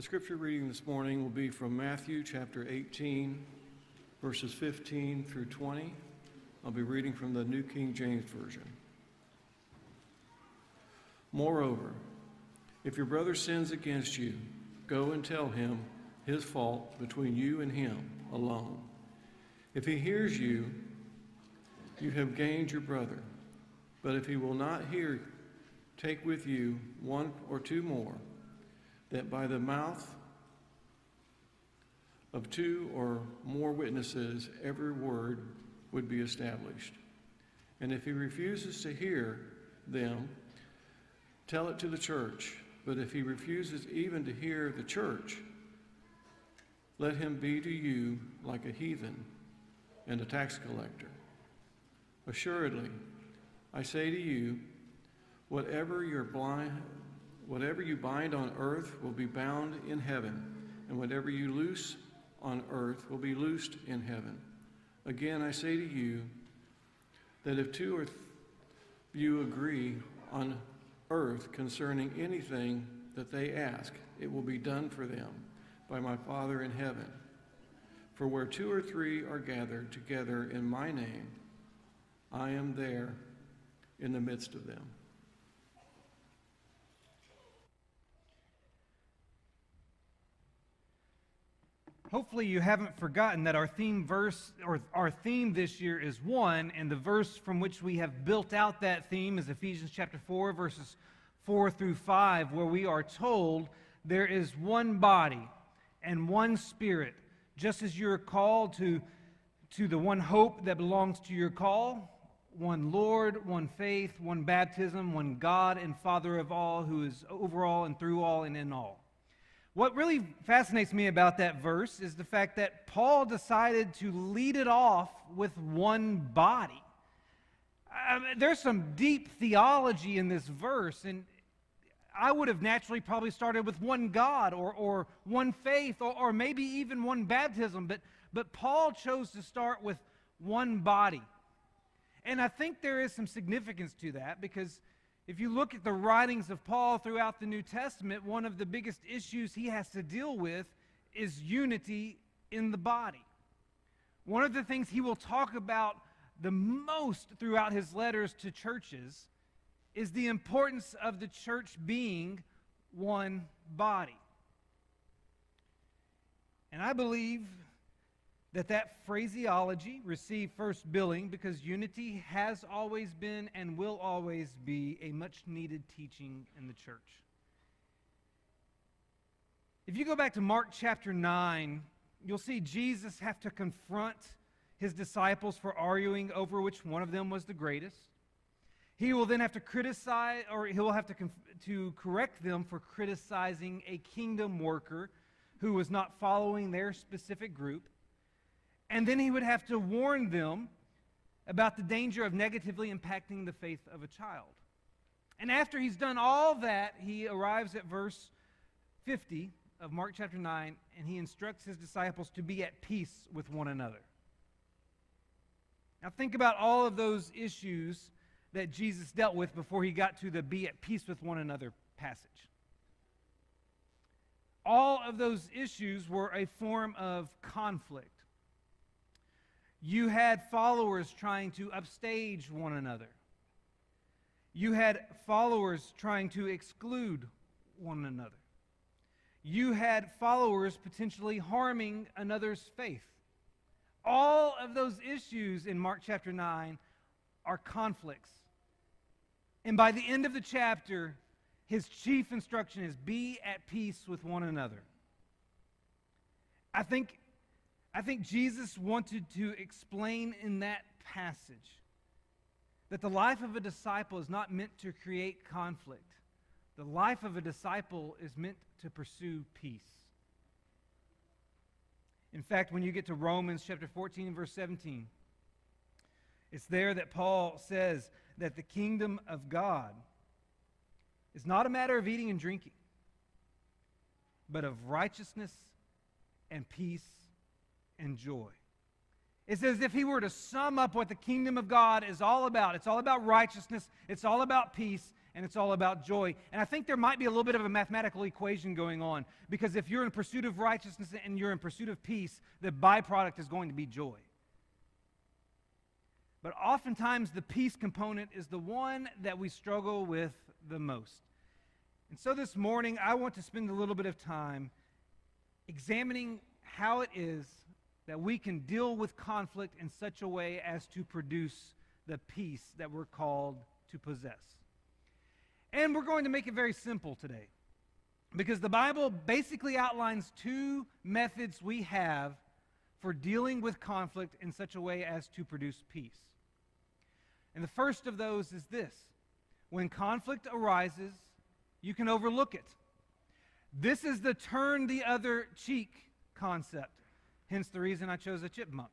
The scripture reading this morning will be from Matthew chapter 18, verses 15 through 20. I'll be reading from the New King James Version. Moreover, if your brother sins against you, go and tell him his fault between you and him alone. If he hears you, you have gained your brother. But if he will not hear, take with you one or two more, that by the mouth of two or more witnesses every word would be established. And if he refuses to hear them, tell it to the church. But if he refuses even to hear the church, let him be to you like a heathen and a tax collector. Assuredly, I say to you, whatever, your blind, whatever you bind on earth will be bound in heaven, and whatever you loose on earth will be loosed in heaven. Again, I say to you that if two or th- you agree on earth concerning anything that they ask, it will be done for them by my Father in heaven. For where two or three are gathered together in my name, I am there in the midst of them. Hopefully, you haven't forgotten that our theme verse or our theme this year is one, and the verse from which we have built out that theme is Ephesians chapter 4, verses 4 through 5, where we are told there is one body and one spirit, just as you're called to, to the one hope that belongs to your call, one Lord, one faith, one baptism, one God and Father of all, who is over all and through all and in all. What really fascinates me about that verse is the fact that Paul decided to lead it off with one body. I mean, there's some deep theology in this verse, and I would have naturally probably started with one God or, or one faith or, or maybe even one baptism, but, but Paul chose to start with one body. And I think there is some significance to that because if you look at the writings of Paul throughout the New Testament, one of the biggest issues he has to deal with is unity in the body. One of the things he will talk about the most throughout his letters to churches is the importance of the church being one body. And I believe that that phraseology receive first billing because unity has always been and will always be a much needed teaching in the church. If you go back to Mark chapter 9, you'll see Jesus have to confront his disciples for arguing over which one of them was the greatest. He will then have to criticize, or he will have to, to correct them for criticizing a kingdom worker who was not following their specific group. And then he would have to warn them about the danger of negatively impacting the faith of a child. And after he's done all that, he arrives at verse 50 of Mark chapter 9, and he instructs his disciples to be at peace with one another. Now, think about all of those issues that Jesus dealt with before he got to the be at peace with one another passage. All of those issues were a form of conflict. You had followers trying to upstage one another. You had followers trying to exclude one another. You had followers potentially harming another's faith. All of those issues in Mark chapter 9 are conflicts. And by the end of the chapter, his chief instruction is be at peace with one another. I think I think Jesus wanted to explain in that passage that the life of a disciple is not meant to create conflict. The life of a disciple is meant to pursue peace. In fact, when you get to Romans chapter 14 and verse 17, it's there that Paul says that the kingdom of God is not a matter of eating and drinking, but of righteousness and peace and joy. It's as if he were to sum up what the kingdom of God is all about. It's all about righteousness, it's all about peace, and it's all about joy. And I think there might be a little bit of a mathematical equation going on because if you're in pursuit of righteousness and you're in pursuit of peace, the byproduct is going to be joy. But oftentimes, the peace component is the one that we struggle with the most. And so this morning, I want to spend a little bit of time examining how it is that we can deal with conflict in such a way as to produce the peace that we're called to possess. And we're going to make it very simple today because the Bible basically outlines two methods we have for dealing with conflict in such a way as to produce peace. And the first of those is this when conflict arises, you can overlook it. This is the turn the other cheek concept, hence the reason I chose a chipmunk.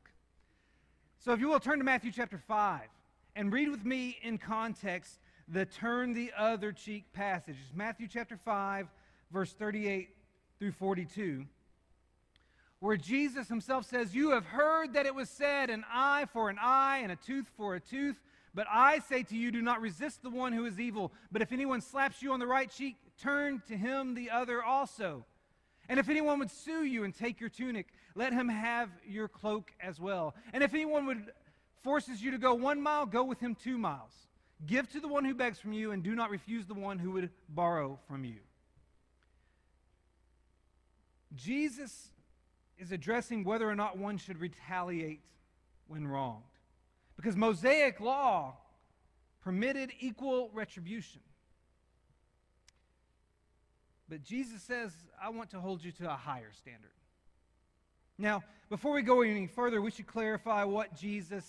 So, if you will, turn to Matthew chapter 5 and read with me in context the turn the other cheek passage. Matthew chapter 5, verse 38 through 42, where Jesus himself says, You have heard that it was said, an eye for an eye and a tooth for a tooth. But I say to you, do not resist the one who is evil. But if anyone slaps you on the right cheek, turn to him the other also. And if anyone would sue you and take your tunic, let him have your cloak as well. And if anyone would forces you to go one mile, go with him two miles. Give to the one who begs from you, and do not refuse the one who would borrow from you. Jesus is addressing whether or not one should retaliate when wronged. Because Mosaic law permitted equal retribution. But Jesus says, I want to hold you to a higher standard. Now, before we go any further, we should clarify what Jesus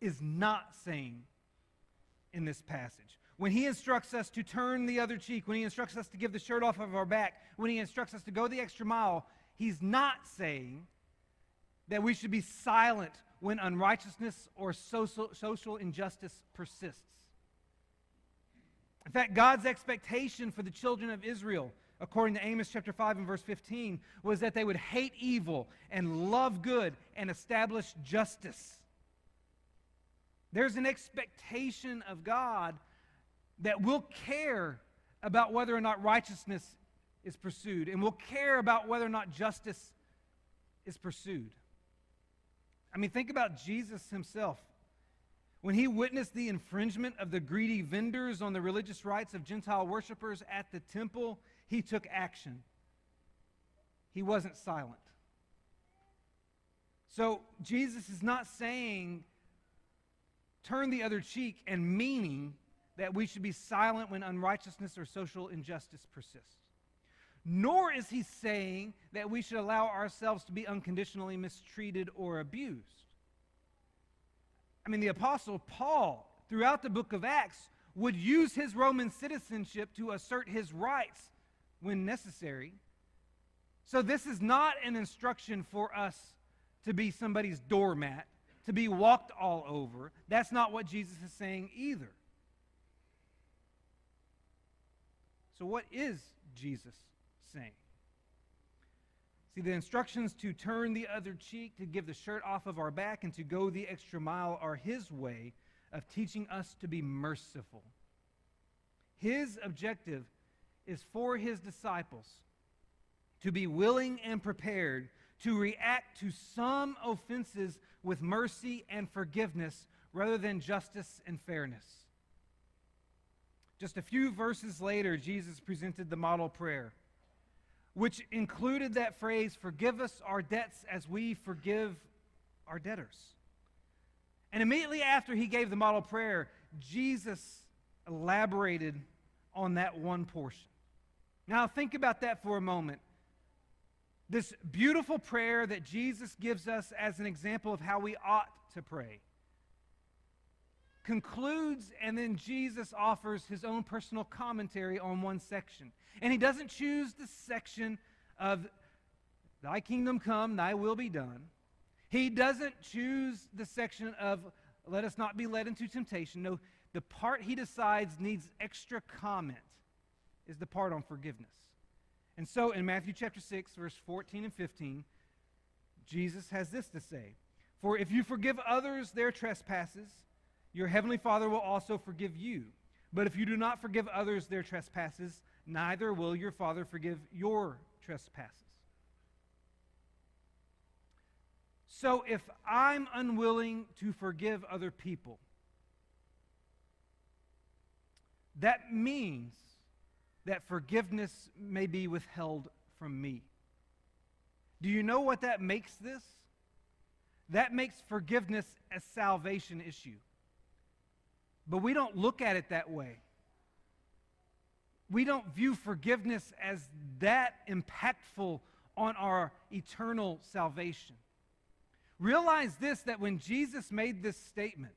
is not saying in this passage. When he instructs us to turn the other cheek, when he instructs us to give the shirt off of our back, when he instructs us to go the extra mile, he's not saying that we should be silent when unrighteousness or social, social injustice persists. In fact, God's expectation for the children of Israel, according to Amos chapter 5 and verse 15, was that they would hate evil and love good and establish justice. There's an expectation of God that will care about whether or not righteousness is pursued and will care about whether or not justice is pursued. I mean, think about Jesus himself. When he witnessed the infringement of the greedy vendors on the religious rights of Gentile worshippers at the temple, he took action. He wasn't silent. So, Jesus is not saying turn the other cheek and meaning that we should be silent when unrighteousness or social injustice persists. Nor is he saying that we should allow ourselves to be unconditionally mistreated or abused. I mean, the Apostle Paul, throughout the book of Acts, would use his Roman citizenship to assert his rights when necessary. So, this is not an instruction for us to be somebody's doormat to be walked all over. That's not what Jesus is saying either. So, what is Jesus saying? See, the instructions to turn the other cheek, to give the shirt off of our back, and to go the extra mile are his way of teaching us to be merciful. His objective is for his disciples to be willing and prepared to react to some offenses with mercy and forgiveness rather than justice and fairness. Just a few verses later, Jesus presented the model prayer, which included that phrase, Forgive us our debts as we forgive our debtors. And immediately after he gave the model prayer, Jesus elaborated on that one portion. Now, think about that for a moment. This beautiful prayer that Jesus gives us as an example of how we ought to pray concludes, and then Jesus offers his own personal commentary on one section. And he doesn't choose the section of, Thy kingdom come, thy will be done. He doesn't choose the section of, Let us not be led into temptation. No, the part he decides needs extra comment is the part on forgiveness. And so in Matthew chapter 6, verse 14 and 15, Jesus has this to say For if you forgive others their trespasses, your heavenly Father will also forgive you. But if you do not forgive others their trespasses, neither will your Father forgive your trespasses. So if I'm unwilling to forgive other people, that means that forgiveness may be withheld from me. Do you know what that makes this? That makes forgiveness a salvation issue. But we don't look at it that way. We don't view forgiveness as that impactful on our eternal salvation. Realize this that when Jesus made this statement,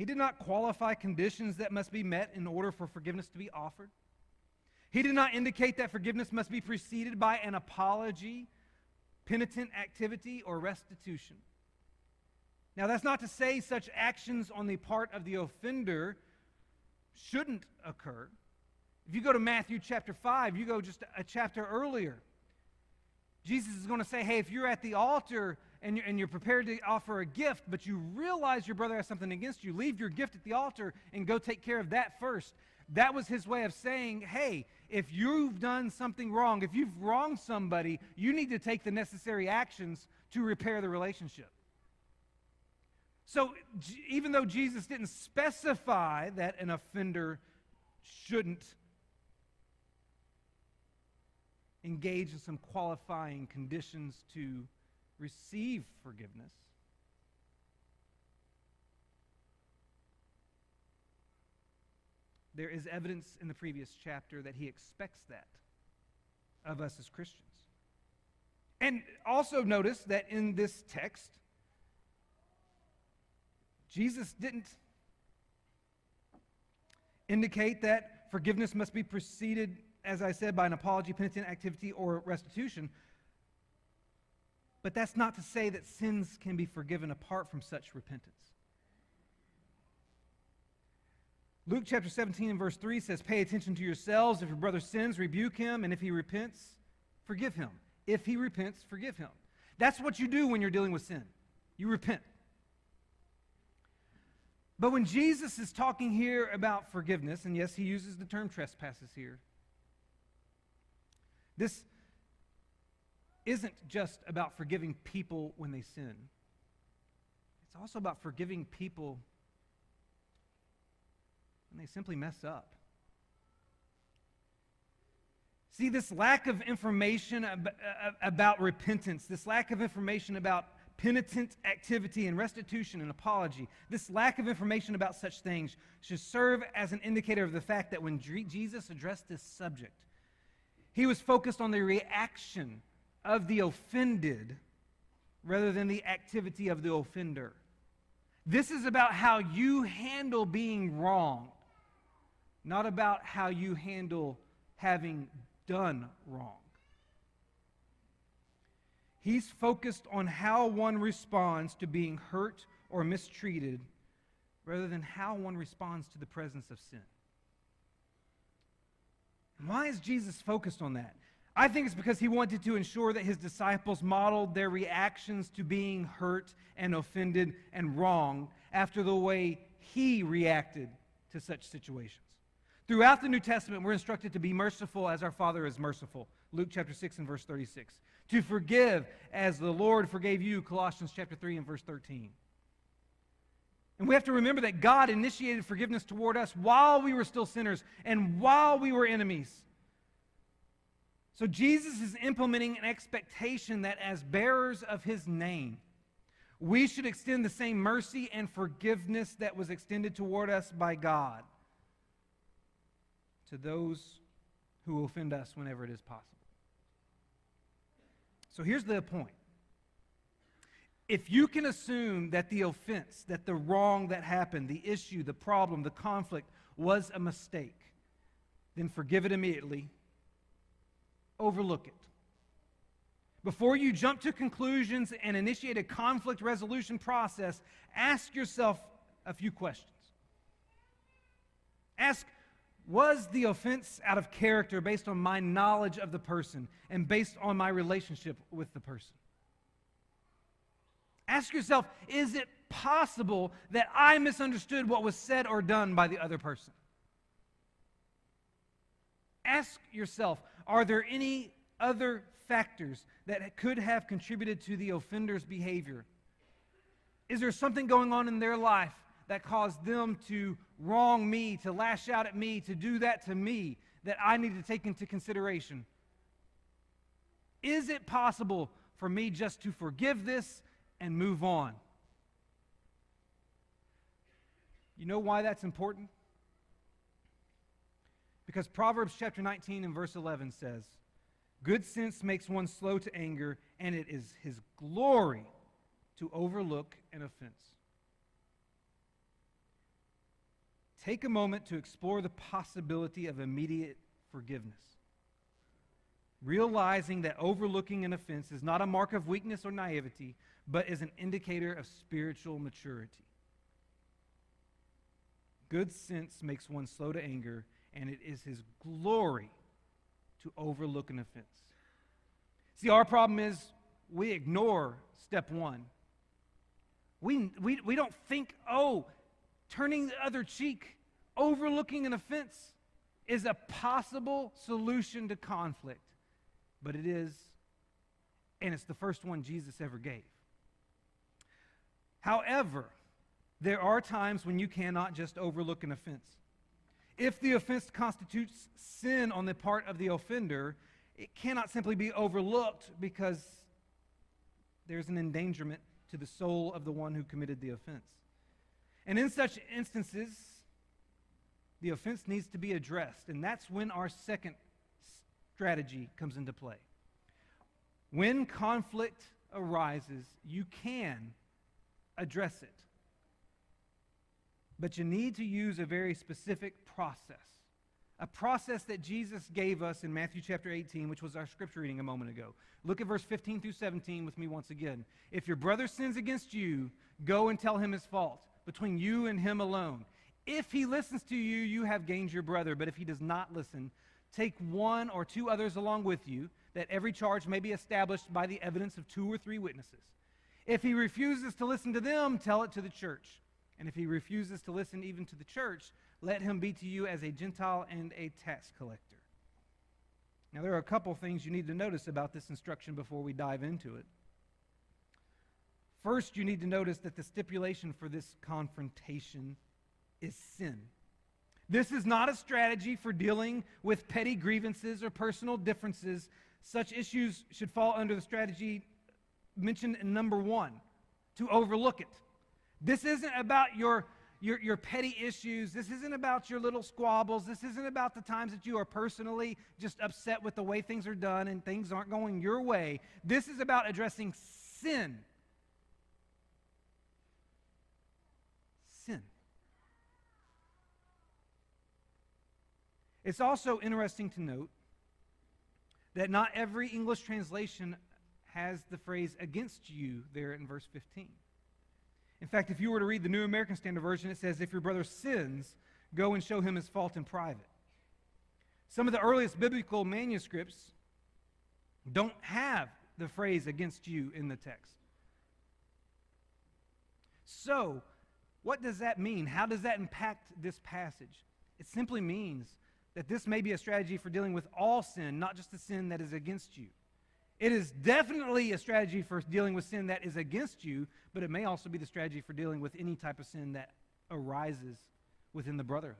he did not qualify conditions that must be met in order for forgiveness to be offered. He did not indicate that forgiveness must be preceded by an apology, penitent activity, or restitution. Now, that's not to say such actions on the part of the offender shouldn't occur. If you go to Matthew chapter 5, you go just a chapter earlier. Jesus is going to say, hey, if you're at the altar and you're, and you're prepared to offer a gift, but you realize your brother has something against you, leave your gift at the altar and go take care of that first. That was his way of saying, hey, if you've done something wrong, if you've wronged somebody, you need to take the necessary actions to repair the relationship. So even though Jesus didn't specify that an offender shouldn't engage in some qualifying conditions to receive forgiveness, there is evidence in the previous chapter that he expects that of us as Christians. And also notice that in this text, Jesus didn't indicate that forgiveness must be preceded, as I said, by an apology, penitent activity, or restitution. But that's not to say that sins can be forgiven apart from such repentance. Luke chapter 17 and verse 3 says, Pay attention to yourselves. If your brother sins, rebuke him, and if he repents, forgive him. If he repents, forgive him. That's what you do when you're dealing with sin. You repent. But when Jesus is talking here about forgiveness, and yes, he uses the term trespasses here, this isn't just about forgiving people when they sin, it's also about forgiving people when they simply mess up. See, this lack of information uh, uh, about repentance, this lack of information about penitent activity and restitution and apology, this lack of information about such things should serve as an indicator of the fact that when Jesus addressed this subject, he was focused on the reaction of the offended rather than the activity of the offender. This is about how you handle being wrong, not about how you handle having done wrong. He's focused on how one responds to being hurt or mistreated rather than how one responds to the presence of sin. Why is Jesus focused on that? I think it's because he wanted to ensure that his disciples modeled their reactions to being hurt and offended and wrong after the way he reacted to such situations. Throughout the New Testament, we're instructed to be merciful as our Father is merciful. Luke chapter 6 and verse 36 to forgive as the Lord forgave you, Colossians chapter 3 and verse 13. And we have to remember that God initiated forgiveness toward us while we were still sinners and while we were enemies. So Jesus is implementing an expectation that as bearers of his name, we should extend the same mercy and forgiveness that was extended toward us by God to those who offend us whenever it is possible. So here's the point. If you can assume that the offense, that the wrong that happened, the issue, the problem, the conflict was a mistake, then forgive it immediately. Overlook it. Before you jump to conclusions and initiate a conflict resolution process, ask yourself a few questions. Ask was the offense out of character based on my knowledge of the person and based on my relationship with the person? Ask yourself is it possible that I misunderstood what was said or done by the other person? Ask yourself are there any other factors that could have contributed to the offender's behavior? Is there something going on in their life that caused them to wrong me, to lash out at me, to do that to me that I need to take into consideration? Is it possible for me just to forgive this and move on? You know why that's important? Because Proverbs chapter 19 and verse 11 says, Good sense makes one slow to anger, and it is his glory to overlook an offense. Take a moment to explore the possibility of immediate forgiveness. Realizing that overlooking an offense is not a mark of weakness or naivety, but is an indicator of spiritual maturity. Good sense makes one slow to anger, and it is his glory to overlook an offense. See, our problem is we ignore step one. We, we, we don't think, oh, turning the other cheek, overlooking an offense is a possible solution to conflict. But it is, and it's the first one Jesus ever gave. However, there are times when you cannot just overlook an offense. If the offense constitutes sin on the part of the offender, it cannot simply be overlooked because there's an endangerment to the soul of the one who committed the offense. And in such instances, the offense needs to be addressed. And that's when our second strategy comes into play. When conflict arises, you can address it. But you need to use a very specific process. A process that Jesus gave us in Matthew chapter 18, which was our scripture reading a moment ago. Look at verse 15 through 17 with me once again. If your brother sins against you, go and tell him his fault between you and him alone. If he listens to you, you have gained your brother. But if he does not listen, take one or two others along with you, that every charge may be established by the evidence of two or three witnesses. If he refuses to listen to them, tell it to the church. And if he refuses to listen even to the church, let him be to you as a Gentile and a tax collector. Now, there are a couple things you need to notice about this instruction before we dive into it. First, you need to notice that the stipulation for this confrontation is sin. This is not a strategy for dealing with petty grievances or personal differences. Such issues should fall under the strategy mentioned in number one to overlook it. This isn't about your, your, your petty issues. This isn't about your little squabbles. This isn't about the times that you are personally just upset with the way things are done and things aren't going your way. This is about addressing sin. Sin. It's also interesting to note that not every English translation has the phrase against you there in verse 15. In fact, if you were to read the New American Standard Version, it says, If your brother sins, go and show him his fault in private. Some of the earliest biblical manuscripts don't have the phrase against you in the text. So, what does that mean? How does that impact this passage? It simply means that this may be a strategy for dealing with all sin, not just the sin that is against you. It is definitely a strategy for dealing with sin that is against you, but it may also be the strategy for dealing with any type of sin that arises within the brotherhood.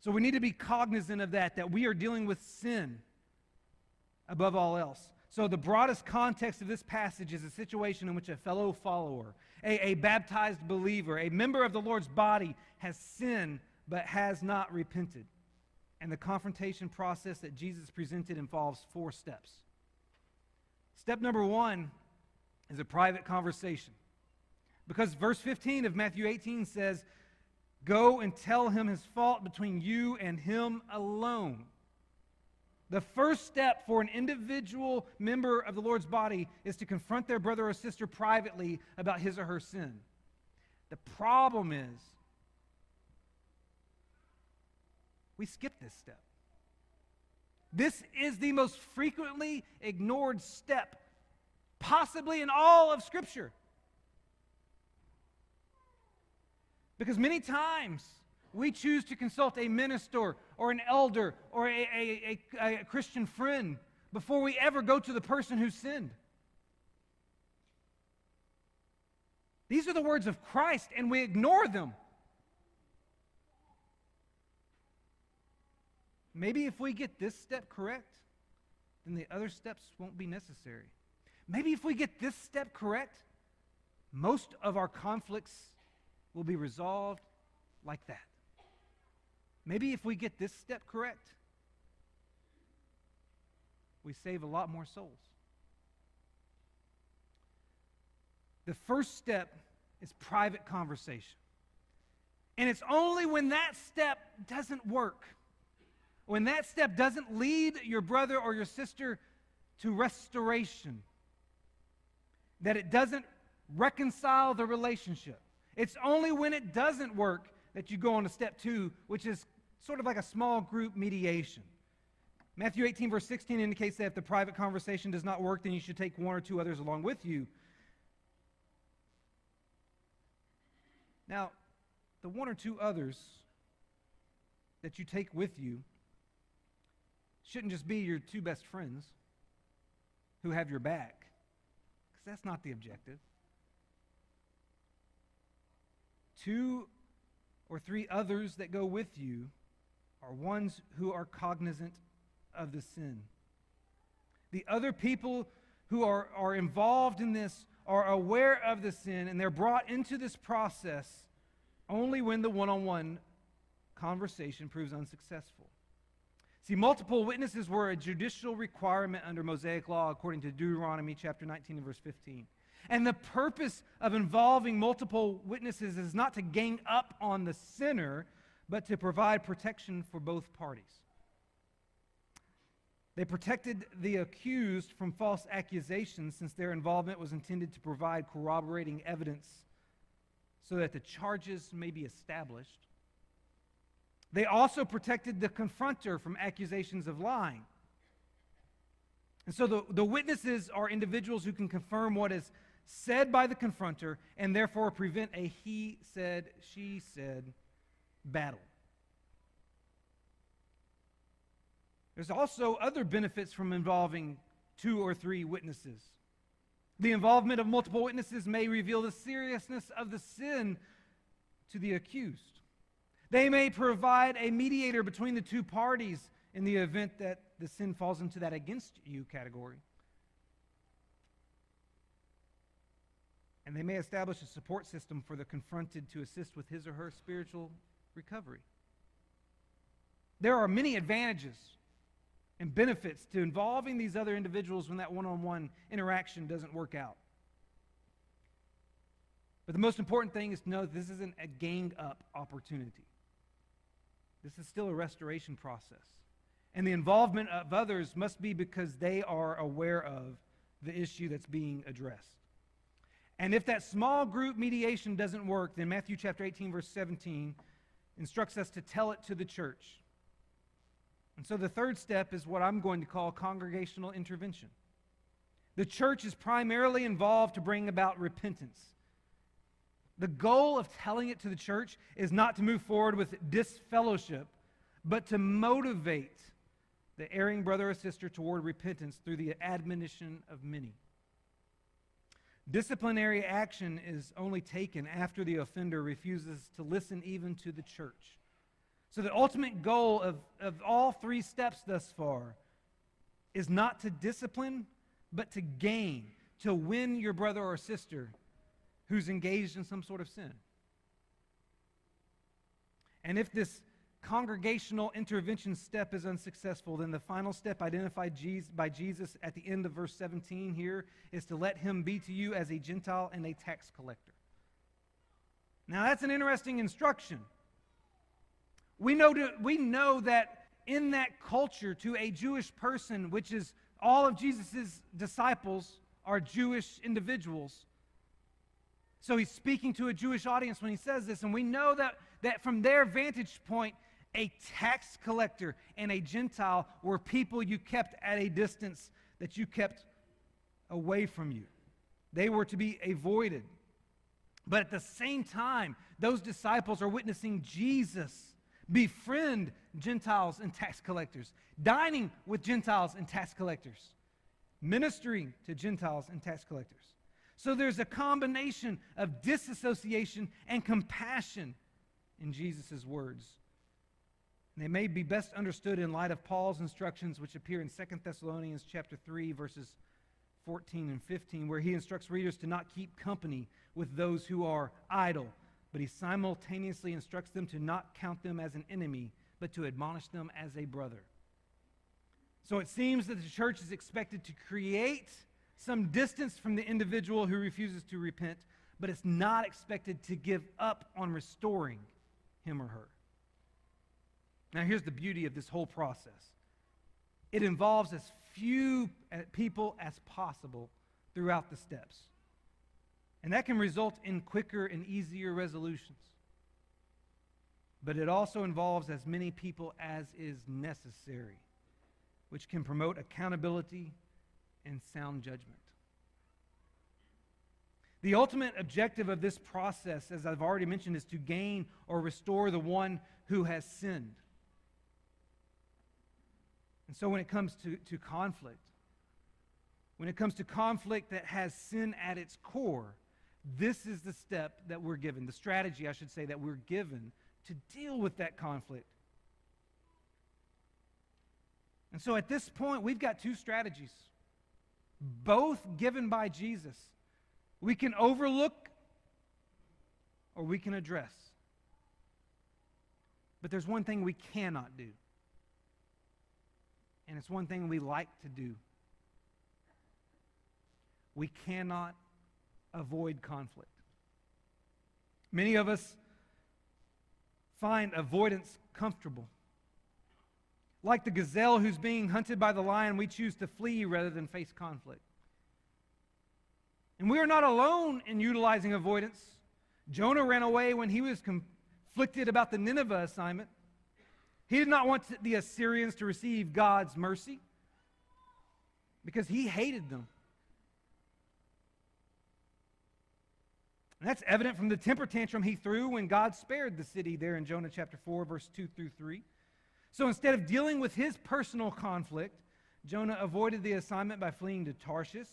So we need to be cognizant of that, that we are dealing with sin above all else. So the broadest context of this passage is a situation in which a fellow follower, a, a baptized believer, a member of the Lord's body has sinned but has not repented. And the confrontation process that Jesus presented involves four steps. Step number one is a private conversation. Because verse 15 of Matthew 18 says, Go and tell him his fault between you and him alone. The first step for an individual member of the Lord's body is to confront their brother or sister privately about his or her sin. The problem is, we skip this step. This is the most frequently ignored step, possibly in all of Scripture. Because many times we choose to consult a minister or an elder or a, a, a, a Christian friend before we ever go to the person who sinned. These are the words of Christ, and we ignore them. Maybe if we get this step correct, then the other steps won't be necessary. Maybe if we get this step correct, most of our conflicts will be resolved like that. Maybe if we get this step correct, we save a lot more souls. The first step is private conversation. And it's only when that step doesn't work, when that step doesn't lead your brother or your sister to restoration, that it doesn't reconcile the relationship. It's only when it doesn't work that you go on to step two, which is sort of like a small group mediation. Matthew 18, verse 16 indicates that if the private conversation does not work, then you should take one or two others along with you. Now, the one or two others that you take with you shouldn't just be your two best friends who have your back, because that's not the objective. Two or three others that go with you are ones who are cognizant of the sin. The other people who are, are involved in this are aware of the sin and they're brought into this process only when the one on one conversation proves unsuccessful. See, multiple witnesses were a judicial requirement under Mosaic law according to Deuteronomy chapter 19 and verse 15. And the purpose of involving multiple witnesses is not to gang up on the sinner, but to provide protection for both parties. They protected the accused from false accusations since their involvement was intended to provide corroborating evidence so that the charges may be established. They also protected the confronter from accusations of lying. And so the, the witnesses are individuals who can confirm what is said by the confronter and therefore prevent a he said, she said battle. There's also other benefits from involving two or three witnesses. The involvement of multiple witnesses may reveal the seriousness of the sin to the accused. They may provide a mediator between the two parties in the event that the sin falls into that against you category. And they may establish a support system for the confronted to assist with his or her spiritual recovery. There are many advantages and benefits to involving these other individuals when that one on one interaction doesn't work out. But the most important thing is to know that this isn't a gang up opportunity. This is still a restoration process. And the involvement of others must be because they are aware of the issue that's being addressed. And if that small group mediation doesn't work, then Matthew chapter 18, verse 17 instructs us to tell it to the church. And so the third step is what I'm going to call congregational intervention. The church is primarily involved to bring about repentance. The goal of telling it to the church is not to move forward with disfellowship, but to motivate the erring brother or sister toward repentance through the admonition of many. Disciplinary action is only taken after the offender refuses to listen even to the church. So, the ultimate goal of, of all three steps thus far is not to discipline, but to gain, to win your brother or sister who's engaged in some sort of sin. And if this congregational intervention step is unsuccessful, then the final step identified by Jesus at the end of verse 17 here is to let him be to you as a Gentile and a tax collector. Now, that's an interesting instruction. We know, to, we know that in that culture, to a Jewish person, which is all of Jesus' disciples are Jewish individuals. So he's speaking to a Jewish audience when he says this, and we know that, that from their vantage point, a tax collector and a Gentile were people you kept at a distance, that you kept away from you. They were to be avoided. But at the same time, those disciples are witnessing Jesus befriend Gentiles and tax collectors, dining with Gentiles and tax collectors, ministering to Gentiles and tax collectors. So there's a combination of disassociation and compassion in Jesus' words. And they may be best understood in light of Paul's instructions, which appear in 2 Thessalonians chapter 3, verses 14 and 15, where he instructs readers to not keep company with those who are idle, but he simultaneously instructs them to not count them as an enemy, but to admonish them as a brother. So it seems that the church is expected to create some distance from the individual who refuses to repent, but it's not expected to give up on restoring him or her. Now, here's the beauty of this whole process it involves as few uh, people as possible throughout the steps. And that can result in quicker and easier resolutions. But it also involves as many people as is necessary, which can promote accountability and sound judgment. The ultimate objective of this process, as I've already mentioned, is to gain or restore the one who has sinned. And so when it comes to, to conflict, when it comes to conflict that has sin at its core, this is the step that we're given, the strategy, I should say, that we're given to deal with that conflict. And so at this point, we've got two strategies, both given by Jesus. We can overlook or we can address. But there's one thing we cannot do. And it's one thing we like to do. We cannot avoid conflict. Many of us find avoidance comfortable. Like the gazelle who's being hunted by the lion, we choose to flee rather than face conflict. And we are not alone in utilizing avoidance. Jonah ran away when he was conflicted about the Nineveh assignment. He did not want the Assyrians to receive God's mercy because he hated them. And that's evident from the temper tantrum he threw when God spared the city there in Jonah chapter 4, verse 2 through 3. So instead of dealing with his personal conflict, Jonah avoided the assignment by fleeing to Tarshish,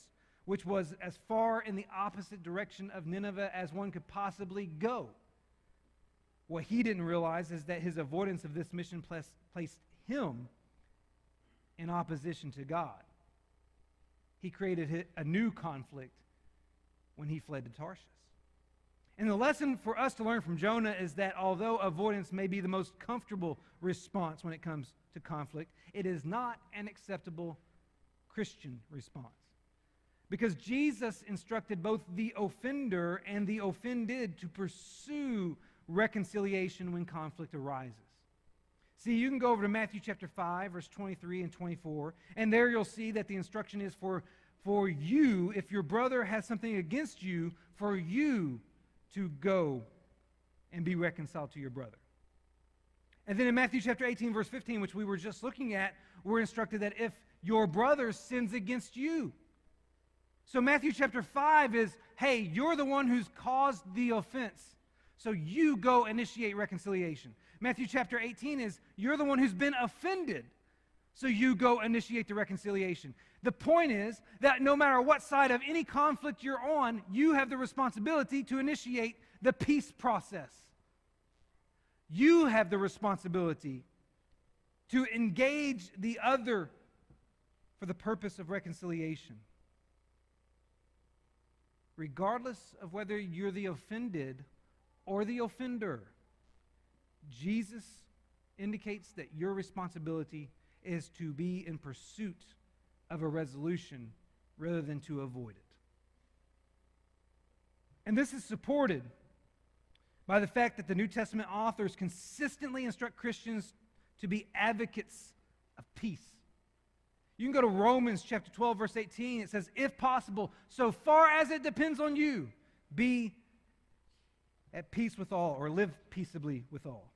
which was as far in the opposite direction of Nineveh as one could possibly go. What he didn't realize is that his avoidance of this mission placed him in opposition to God. He created a new conflict when he fled to Tarshish. And the lesson for us to learn from Jonah is that although avoidance may be the most comfortable response when it comes to conflict, it is not an acceptable Christian response. Because Jesus instructed both the offender and the offended to pursue reconciliation when conflict arises. See, you can go over to Matthew chapter 5, verse 23 and 24, and there you'll see that the instruction is for, for you, if your brother has something against you, for you to go and be reconciled to your brother. And then in Matthew chapter 18, verse 15, which we were just looking at, we're instructed that if your brother sins against you. So Matthew chapter 5 is hey, you're the one who's caused the offense. So you go initiate reconciliation. Matthew chapter 18 is you're the one who's been offended. So you go initiate the reconciliation. The point is that no matter what side of any conflict you're on, you have the responsibility to initiate the peace process. You have the responsibility to engage the other for the purpose of reconciliation. Regardless of whether you're the offended or the offender. Jesus indicates that your responsibility is to be in pursuit of a resolution rather than to avoid it. And this is supported by the fact that the New Testament authors consistently instruct Christians to be advocates of peace. You can go to Romans chapter 12, verse 18. It says, If possible, so far as it depends on you, be at peace with all, or live peaceably with all.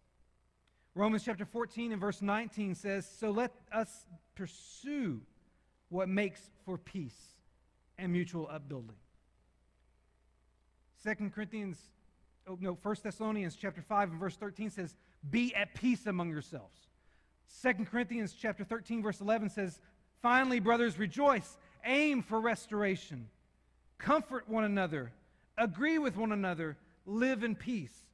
Romans chapter 14 and verse 19 says, So let us pursue what makes for peace and mutual upbuilding. 2 Corinthians, oh no, 1 Thessalonians chapter 5 and verse 13 says, Be at peace among yourselves. 2 Corinthians chapter 13, verse 11 says, Finally, brothers, rejoice, aim for restoration, comfort one another, agree with one another, live in peace.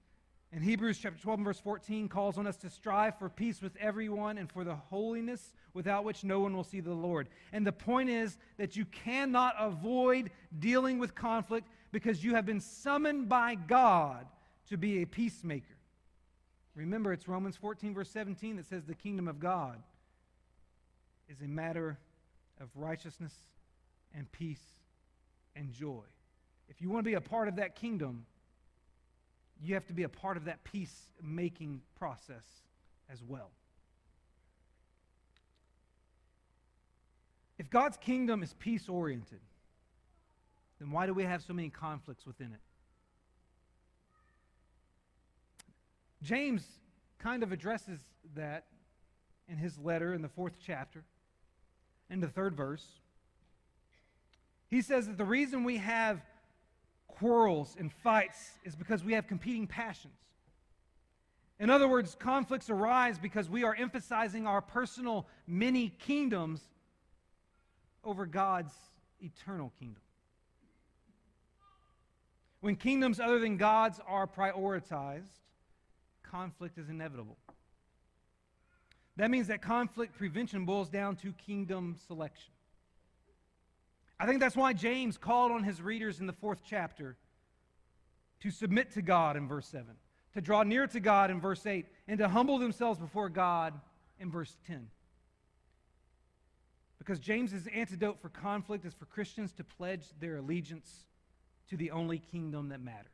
And Hebrews chapter 12 and verse 14 calls on us to strive for peace with everyone and for the holiness without which no one will see the Lord. And the point is that you cannot avoid dealing with conflict because you have been summoned by God to be a peacemaker. Remember, it's Romans 14, verse 17 that says the kingdom of God is a matter of righteousness and peace and joy. If you want to be a part of that kingdom, you have to be a part of that peacemaking process as well. If God's kingdom is peace oriented, then why do we have so many conflicts within it? James kind of addresses that in his letter in the fourth chapter, in the third verse. He says that the reason we have quarrels and fights is because we have competing passions. In other words, conflicts arise because we are emphasizing our personal many kingdoms over God's eternal kingdom. When kingdoms other than God's are prioritized, conflict is inevitable. That means that conflict prevention boils down to kingdom selection. I think that's why James called on his readers in the fourth chapter to submit to God in verse 7, to draw near to God in verse 8, and to humble themselves before God in verse 10. Because James's antidote for conflict is for Christians to pledge their allegiance to the only kingdom that matters.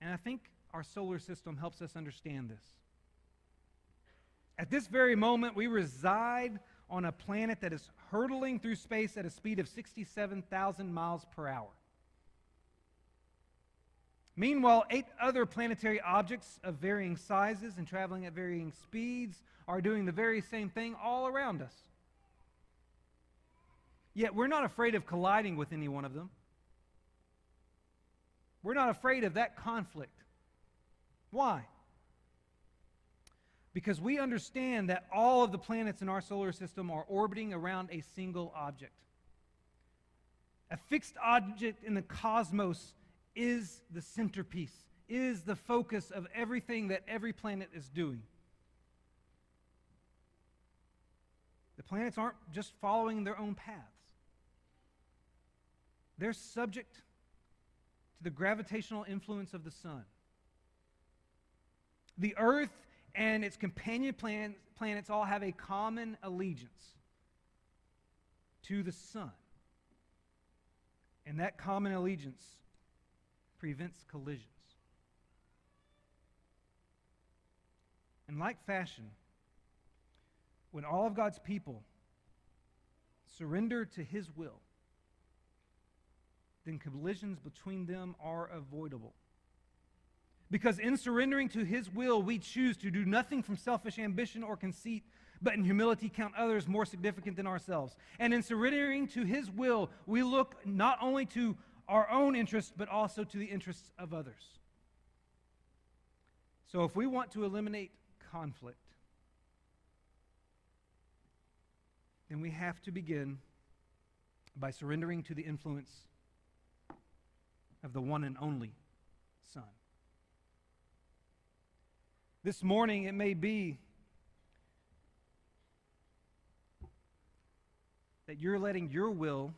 And I think our solar system helps us understand this. At this very moment, we reside on a planet that is hurtling through space at a speed of 67,000 miles per hour. Meanwhile, eight other planetary objects of varying sizes and traveling at varying speeds are doing the very same thing all around us. Yet we're not afraid of colliding with any one of them. We're not afraid of that conflict. Why? Because we understand that all of the planets in our solar system are orbiting around a single object. A fixed object in the cosmos is the centerpiece, is the focus of everything that every planet is doing. The planets aren't just following their own paths, they're subject to the gravitational influence of the sun. The Earth and its companion plan- planets all have a common allegiance to the sun. And that common allegiance prevents collisions. In like fashion, when all of God's people surrender to His will, then collisions between them are avoidable. Because in surrendering to His will, we choose to do nothing from selfish ambition or conceit, but in humility count others more significant than ourselves. And in surrendering to His will, we look not only to our own interests, but also to the interests of others. So if we want to eliminate conflict, then we have to begin by surrendering to the influence of the one and only Son. This morning, it may be that you're letting your will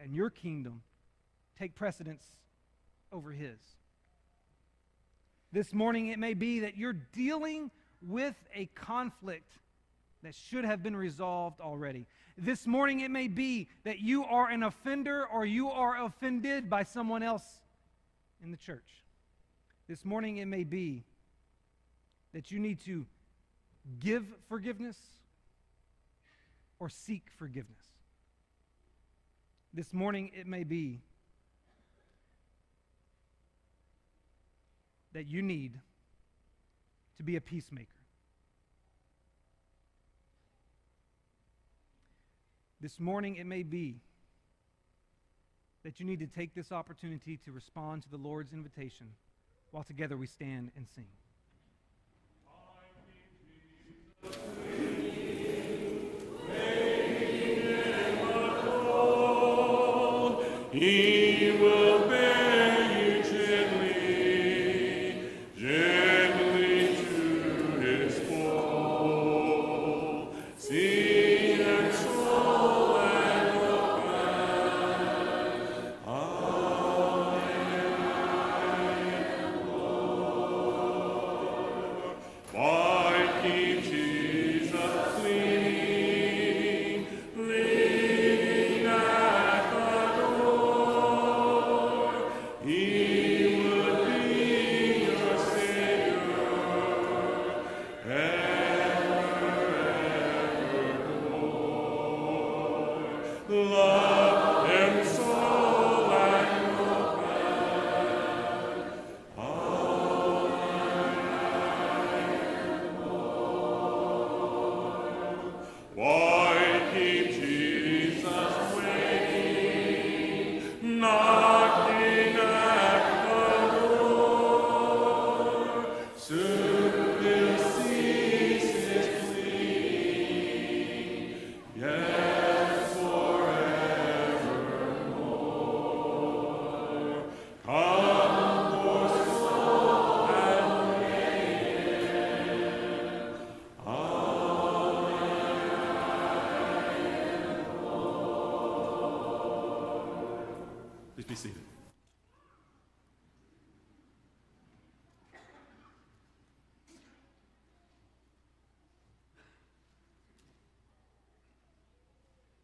and your kingdom take precedence over His. This morning, it may be that you're dealing with a conflict that should have been resolved already. This morning, it may be that you are an offender or you are offended by someone else in the church. This morning, it may be that you need to give forgiveness or seek forgiveness. This morning, it may be that you need to be a peacemaker. This morning, it may be that you need to take this opportunity to respond to the Lord's invitation while together we stand and sing. He